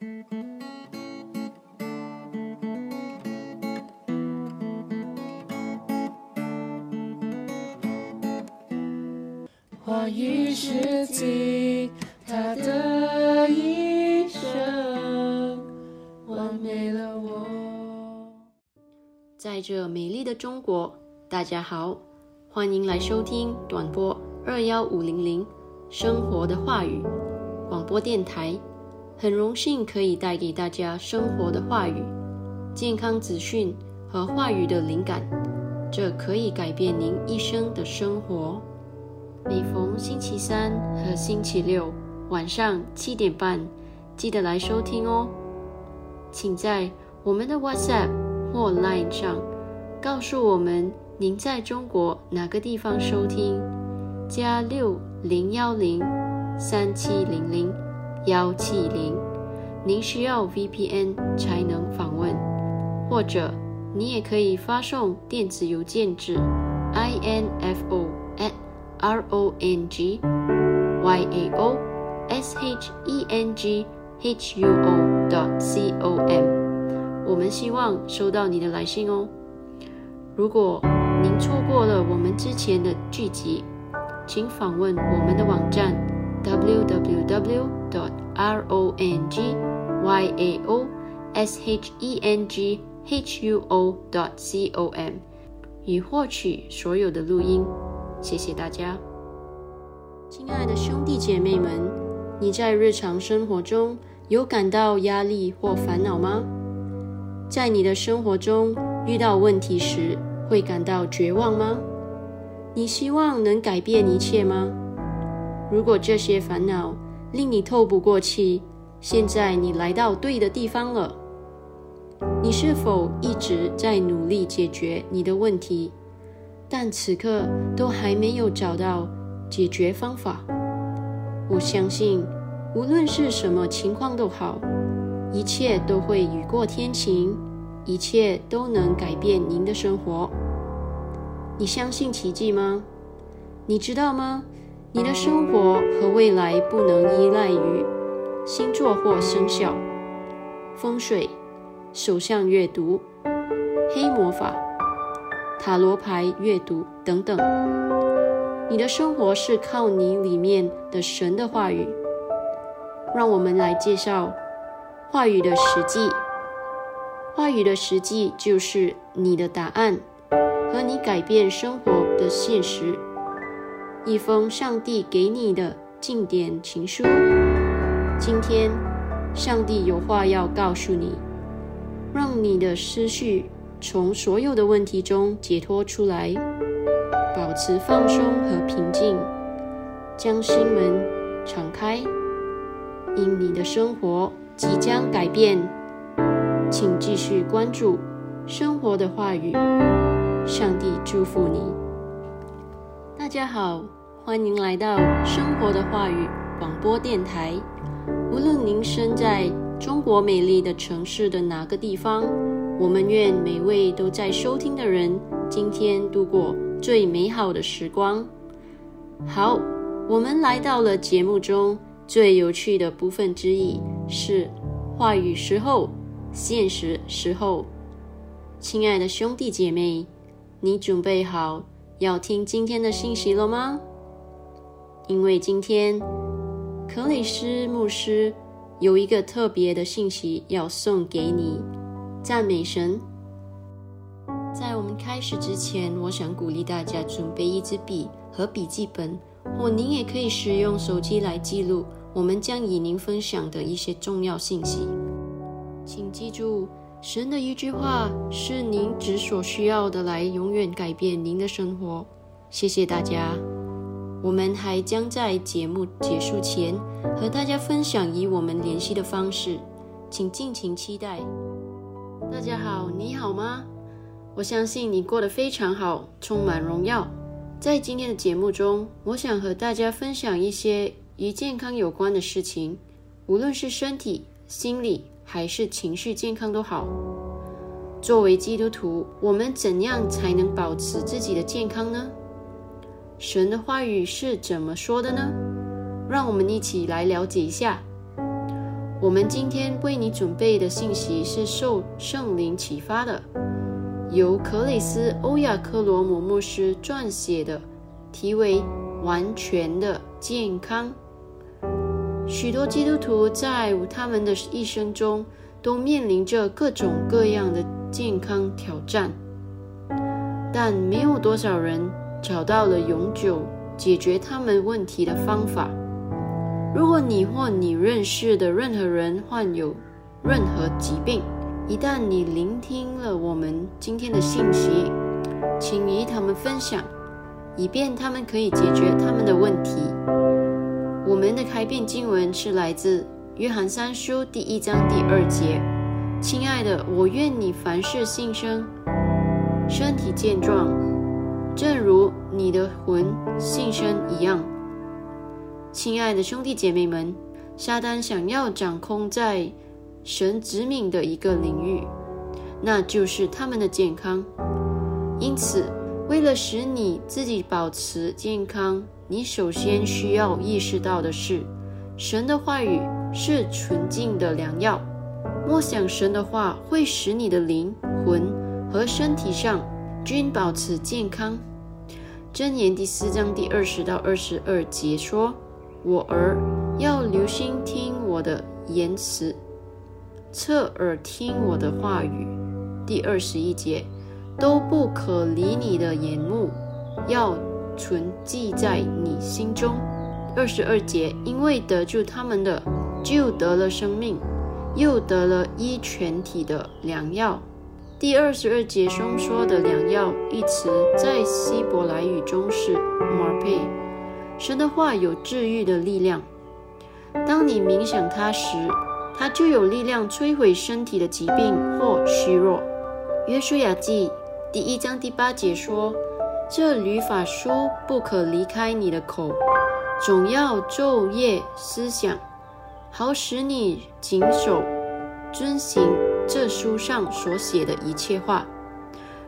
话语是尽他的一生，完美了我。在这美丽的中国，大家好，欢迎来收听短波二幺五零零生活的话语广播电台。很荣幸可以带给大家生活的话语、健康资讯和话语的灵感，这可以改变您一生的生活。每逢星期三和星期六晚上七点半，记得来收听哦。请在我们的 WhatsApp 或 Line 上告诉我们您在中国哪个地方收听，加六零幺零三七零零。幺七零，您需要 VPN 才能访问，或者你也可以发送电子邮件至 info at r o n g y a o s h e n g h u o dot c o m。我们希望收到你的来信哦。如果您错过了我们之前的剧集，请访问我们的网站。Www rongy ao s h e n g h u o dot com 以获取所有的录音。谢谢大家，亲爱的兄弟姐妹们，你在日常生活中有感到压力或烦恼吗？在你的生活中遇到问题时，会感到绝望吗？你希望能改变一切吗？如果这些烦恼令你透不过气，现在你来到对的地方了。你是否一直在努力解决你的问题，但此刻都还没有找到解决方法？我相信，无论是什么情况都好，一切都会雨过天晴，一切都能改变您的生活。你相信奇迹吗？你知道吗？你的生活和未来不能依赖于星座或生肖、风水、手相阅读、黑魔法、塔罗牌阅读等等。你的生活是靠你里面的神的话语。让我们来介绍话语的实际。话语的实际就是你的答案和你改变生活的现实。一封上帝给你的经典情书。今天，上帝有话要告诉你，让你的思绪从所有的问题中解脱出来，保持放松和平静，将心门敞开，因你的生活即将改变。请继续关注生活的话语，上帝祝福你。大家好，欢迎来到生活的话语广播电台。无论您身在中国美丽的城市的哪个地方，我们愿每位都在收听的人今天度过最美好的时光。好，我们来到了节目中最有趣的部分之一，是话语时候、现实时候。亲爱的兄弟姐妹，你准备好？要听今天的信息了吗？因为今天克里斯牧师有一个特别的信息要送给你，赞美神。在我们开始之前，我想鼓励大家准备一支笔和笔记本，或您也可以使用手机来记录我们将与您分享的一些重要信息。请记住。神的一句话是您只所需要的，来永远改变您的生活。谢谢大家。我们还将在节目结束前和大家分享以我们联系的方式，请尽情期待。大家好，你好吗？我相信你过得非常好，充满荣耀。在今天的节目中，我想和大家分享一些与健康有关的事情，无论是身体、心理。还是情绪健康都好。作为基督徒，我们怎样才能保持自己的健康呢？神的话语是怎么说的呢？让我们一起来了解一下。我们今天为你准备的信息是受圣灵启发的，由克里斯·欧亚克罗姆牧师撰写的，题为《完全的健康》。许多基督徒在他们的一生中都面临着各种各样的健康挑战，但没有多少人找到了永久解决他们问题的方法。如果你或你认识的任何人患有任何疾病，一旦你聆听了我们今天的信息，请与他们分享，以便他们可以解决他们的问题。我们的开篇经文是来自约翰三书第一章第二节：“亲爱的，我愿你凡事兴生，身体健壮，正如你的魂兴生一样。”亲爱的兄弟姐妹们，撒旦想要掌控在神子民的一个领域，那就是他们的健康。因此，为了使你自己保持健康，你首先需要意识到的是，神的话语是纯净的良药。默想神的话会使你的灵魂和身体上均保持健康。箴言第四章第二十到二十二节说。我儿要留心听我的言辞，侧耳听我的话语。第二十一节，都不可离你的眼目，要存记在你心中。二十二节，因为得救他们的，就得了生命，又得了医全体的良药。第二十二节中说的“良药”一词，在希伯来语中是 “marpe”。神的话有治愈的力量。当你冥想它时，它就有力量摧毁身体的疾病或虚弱。约书亚记第一章第八节说：“这律法书不可离开你的口，总要昼夜思想，好使你谨守遵行这书上所写的一切话。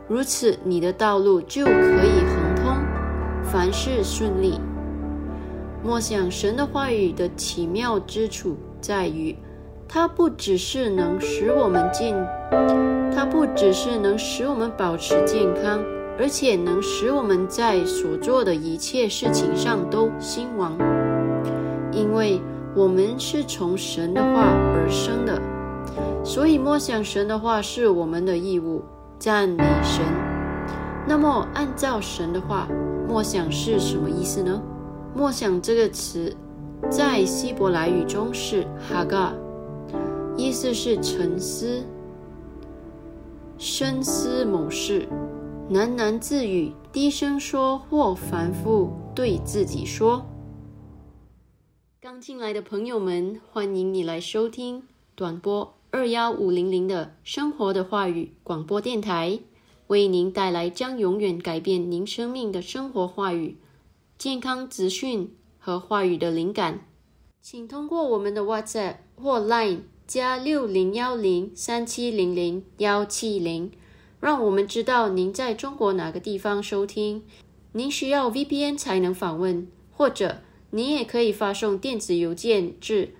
如此，你的道路就可以亨通，凡事顺利。”默想神的话语的奇妙之处在于，它不只是能使我们健，它不只是能使我们保持健康，而且能使我们在所做的一切事情上都兴旺。因为我们是从神的话而生的，所以默想神的话是我们的义务。赞美神。那么，按照神的话，默想是什么意思呢？默想这个词，在希伯来语中是哈嘎，意思是沉思、深思某事、喃喃自语、低声说或反复对自己说。刚进来的朋友们，欢迎你来收听短波二幺五零零的生活的话语广播电台，为您带来将永远改变您生命的生活话语。健康资讯和话语的灵感，请通过我们的 WhatsApp 或 Line 加六零幺零三七零零幺七零，让我们知道您在中国哪个地方收听。您需要 VPN 才能访问，或者您也可以发送电子邮件至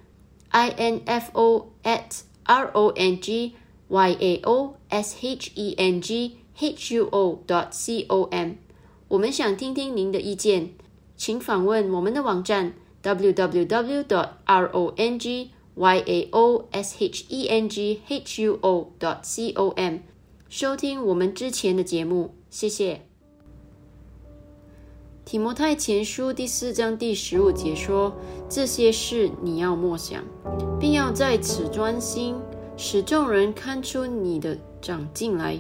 info at r o n g y a o s h e n g h u o dot c o m。我们想听听您的意见。请访问我们的网站 www.dot.rongyao.shenghuo.dot.com，收听我们之前的节目。谢谢。提摩太前书第四章第十五节说：“这些事你要默想，并要在此专心，使众人看出你的长进来。”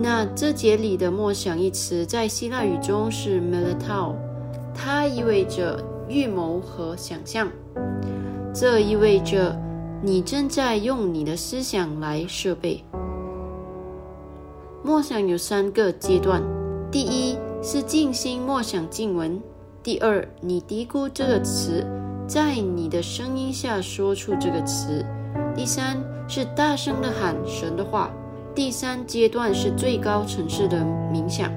那这节里的“默想”一词，在希腊语中是 “melatao”。它意味着预谋和想象，这意味着你正在用你的思想来设备。默想有三个阶段：第一是静心默想静文；第二，你嘀咕这个词，在你的声音下说出这个词；第三是大声的喊神的话。第三阶段是最高层次的冥想。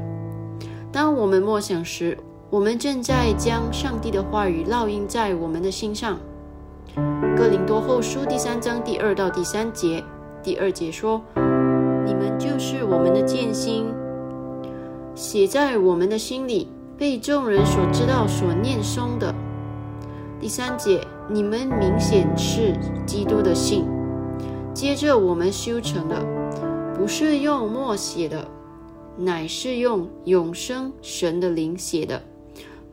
当我们默想时，我们正在将上帝的话语烙印在我们的心上。哥林多后书第三章第二到第三节，第二节说：“你们就是我们的剑心，写在我们的心里，被众人所知道、所念诵的。”第三节，你们明显是基督的信。接着我们修成的，不是用墨写的，乃是用永生神的灵写的；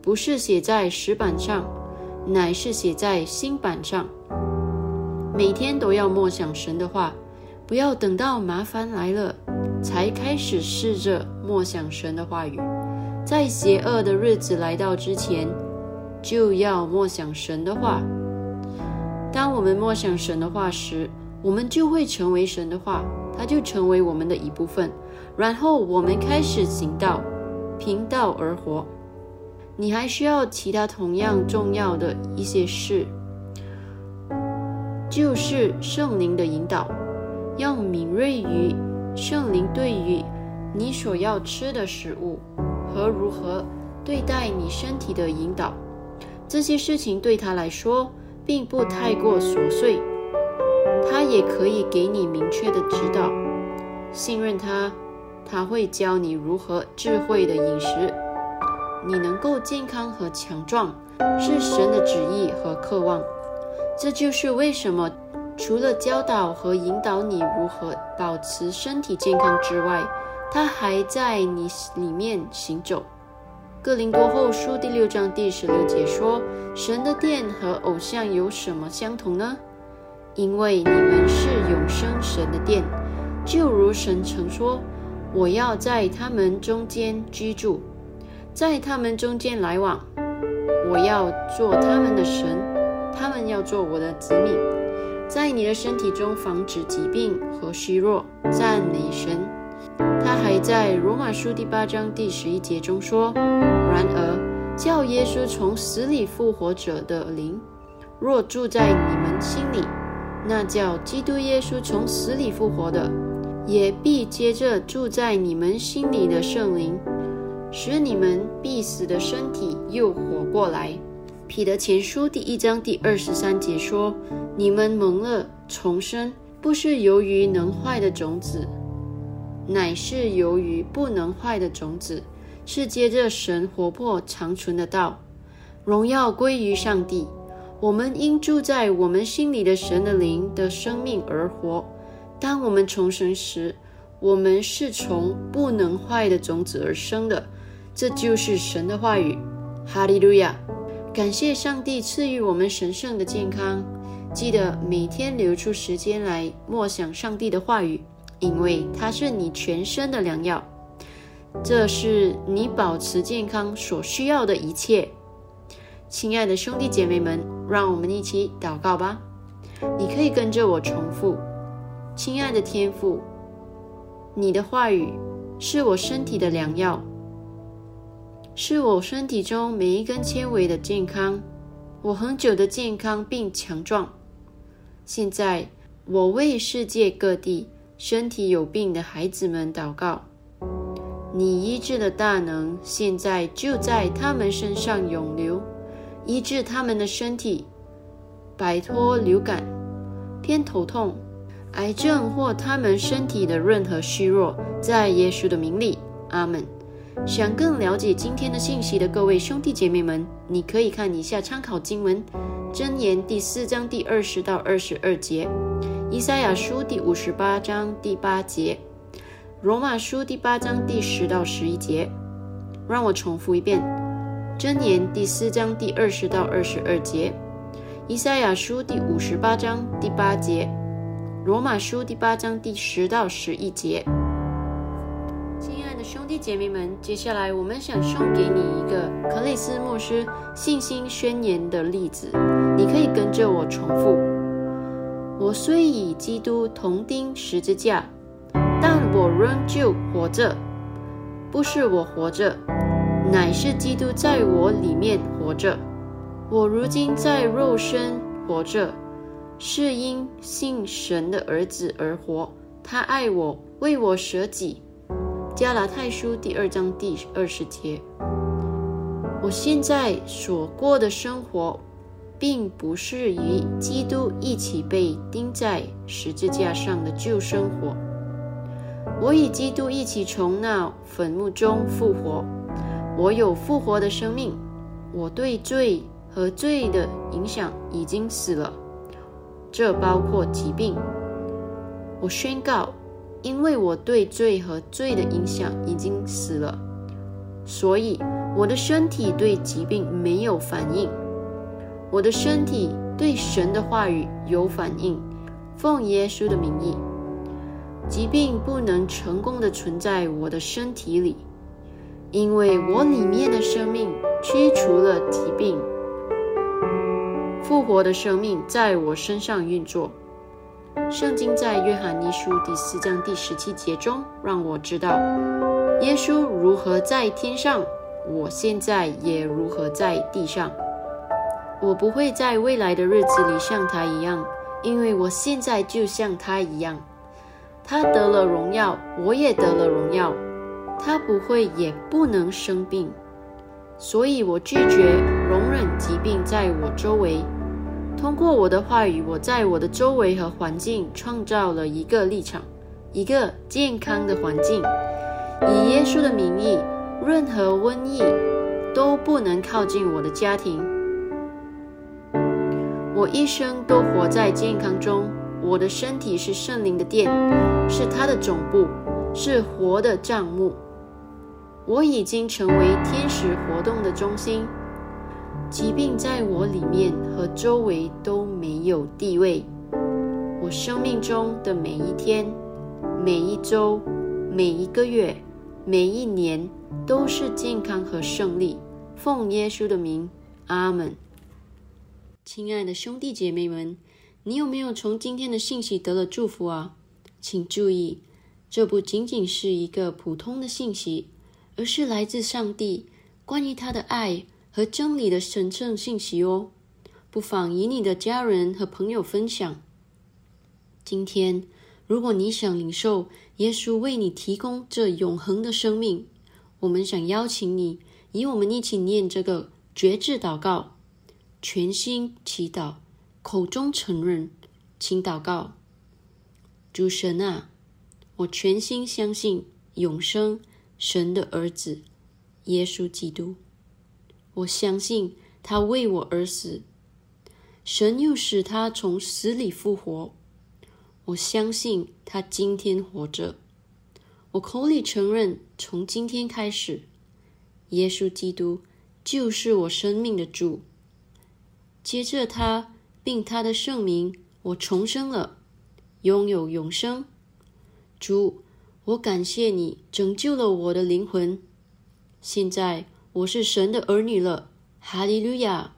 不是写在石板上，乃是写在新板上。每天都要默想神的话，不要等到麻烦来了才开始试着默想神的话语。在邪恶的日子来到之前，就要默想神的话。当我们默想神的话时，我们就会成为神的话，它就成为我们的一部分。然后我们开始行道，凭道而活。你还需要其他同样重要的一些事，就是圣灵的引导，要敏锐于圣灵对于你所要吃的食物和如何对待你身体的引导。这些事情对他来说并不太过琐碎。他也可以给你明确的指导，信任他，他会教你如何智慧的饮食。你能够健康和强壮，是神的旨意和渴望。这就是为什么，除了教导和引导你如何保持身体健康之外，他还在你里面行走。哥林多后书第六章第十六节说：“神的殿和偶像有什么相同呢？”因为你们是永生神的殿，就如神曾说：“我要在他们中间居住，在他们中间来往，我要做他们的神，他们要做我的子民。”在你的身体中防止疾病和虚弱，赞美神。他还在罗马书第八章第十一节中说：“然而，叫耶稣从死里复活者的灵，若住在你们心里。”那叫基督耶稣从死里复活的，也必接着住在你们心里的圣灵，使你们必死的身体又活过来。彼得前书第一章第二十三节说：“你们蒙了重生，不是由于能坏的种子，乃是由于不能坏的种子，是接着神活泼长存的道。荣耀归于上帝。”我们因住在我们心里的神的灵的生命而活。当我们重生时，我们是从不能坏的种子而生的。这就是神的话语。哈利路亚！感谢上帝赐予我们神圣的健康。记得每天留出时间来默想上帝的话语，因为它是你全身的良药。这是你保持健康所需要的一切。亲爱的兄弟姐妹们，让我们一起祷告吧。你可以跟着我重复：“亲爱的天父，你的话语是我身体的良药，是我身体中每一根纤维的健康，我恒久的健康并强壮。现在，我为世界各地身体有病的孩子们祷告，你医治的大能现在就在他们身上涌流。”医治他们的身体，摆脱流感、偏头痛、癌症或他们身体的任何虚弱，在耶稣的名里，阿门。想更了解今天的信息的各位兄弟姐妹们，你可以看以下参考经文：箴言第四章第二十到二十二节，以赛亚书第五十八章第八节，罗马书第八章第十到十一节。让我重复一遍。箴言第四章第二十到二十二节，以赛亚书第五十八章第八节，罗马书第八章第十到十一节。兄弟姐妹们，接下来我们想送给你一个克里斯牧师信心宣言的例子，你可以跟着我重复：我虽与基督同钉十字架，但我仍旧活着，不是我活着。乃是基督在我里面活着，我如今在肉身活着，是因信神的儿子而活。他爱我，为我舍己。加拉太书第二章第二十节。我现在所过的生活，并不是与基督一起被钉在十字架上的旧生活。我与基督一起从那坟墓中复活，我有复活的生命。我对罪和罪的影响已经死了，这包括疾病。我宣告，因为我对罪和罪的影响已经死了，所以我的身体对疾病没有反应。我的身体对神的话语有反应。奉耶稣的名义。疾病不能成功的存在我的身体里，因为我里面的生命驱除了疾病，复活的生命在我身上运作。圣经在约翰一书第四章第十七节中让我知道，耶稣如何在天上，我现在也如何在地上。我不会在未来的日子里像他一样，因为我现在就像他一样。他得了荣耀，我也得了荣耀。他不会也不能生病，所以我拒绝容忍疾病在我周围。通过我的话语，我在我的周围和环境创造了一个立场，一个健康的环境。以耶稣的名义，任何瘟疫都不能靠近我的家庭。我一生都活在健康中。我的身体是圣灵的殿，是它的总部，是活的账目。我已经成为天使活动的中心，疾病在我里面和周围都没有地位。我生命中的每一天、每一周、每一个月、每一年都是健康和胜利。奉耶稣的名，阿门。亲爱的兄弟姐妹们。你有没有从今天的信息得了祝福啊？请注意，这不仅仅是一个普通的信息，而是来自上帝关于他的爱和真理的神圣信息哦。不妨与你的家人和朋友分享。今天，如果你想领受耶稣为你提供这永恒的生命，我们想邀请你与我们一起念这个绝志祷告，全心祈祷。口中承认，请祷告。主神啊，我全心相信永生神的儿子耶稣基督。我相信他为我而死，神又使他从死里复活。我相信他今天活着。我口里承认，从今天开始，耶稣基督就是我生命的主。接着他。并他的圣名，我重生了，拥有永生。主，我感谢你拯救了我的灵魂。现在我是神的儿女了，哈利路亚！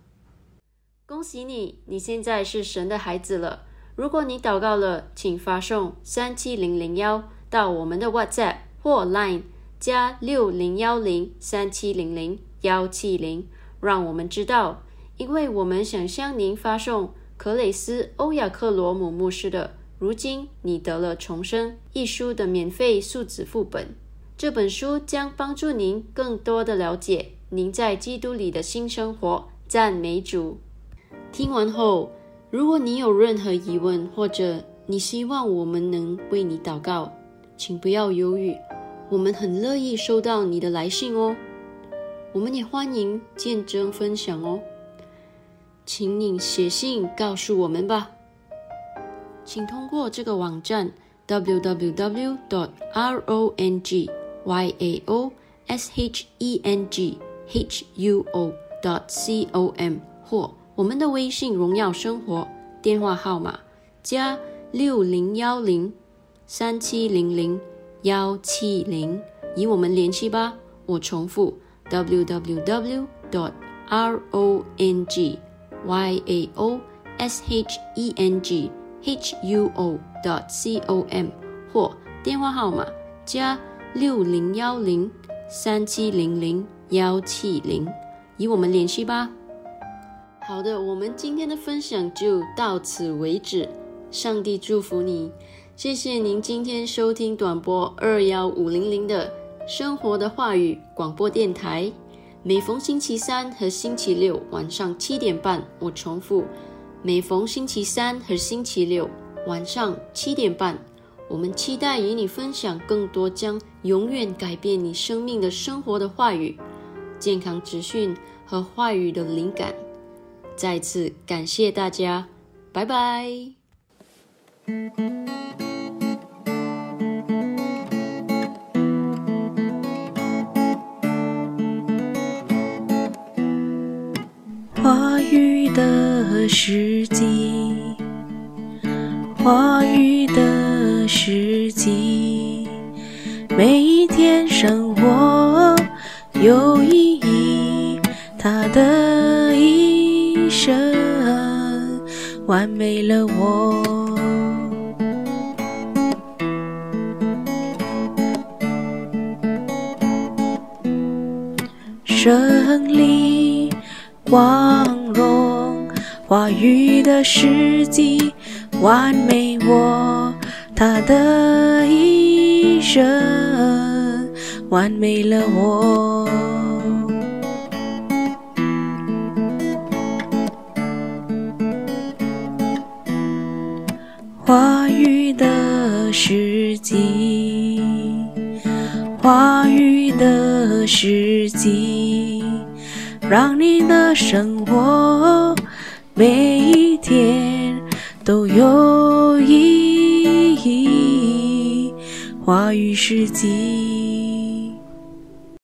恭喜你，你现在是神的孩子了。如果你祷告了，请发送三七零零幺到我们的 WhatsApp 或 Line 加六零幺零三七零零幺七零，让我们知道。因为我们想向您发送克雷斯·欧亚克罗姆牧师的《如今你得了重生》一书的免费数字副本。这本书将帮助您更多的了解您在基督里的新生活。赞美主！听完后，如果你有任何疑问，或者你希望我们能为你祷告，请不要犹豫，我们很乐意收到你的来信哦。我们也欢迎见证分享哦。请你写信告诉我们吧。请通过这个网站 www. rong y a o s h e n g h u o. dot c o m 或我们的微信“荣耀生活”电话号码加六零幺零三七零零幺七零与我们联系吧。我重复：w w w. dot r o n g y a o s h e n g h u o dot c o m 或电话号码加六零幺零三七零零幺七零，与我们联系吧。好的，我们今天的分享就到此为止。上帝祝福你，谢谢您今天收听短波二幺五零零的生活的话语广播电台。每逢星期三和星期六晚上七点半，我重复，每逢星期三和星期六晚上七点半，我们期待与你分享更多将永远改变你生命的生活的话语、健康资讯和话语的灵感。再次感谢大家，拜拜。话语的时机，话语话语的时机，完美我，他的一生，完美了我。话语的时机，话语的时机。让你的生活每一天都有意义。话语是机。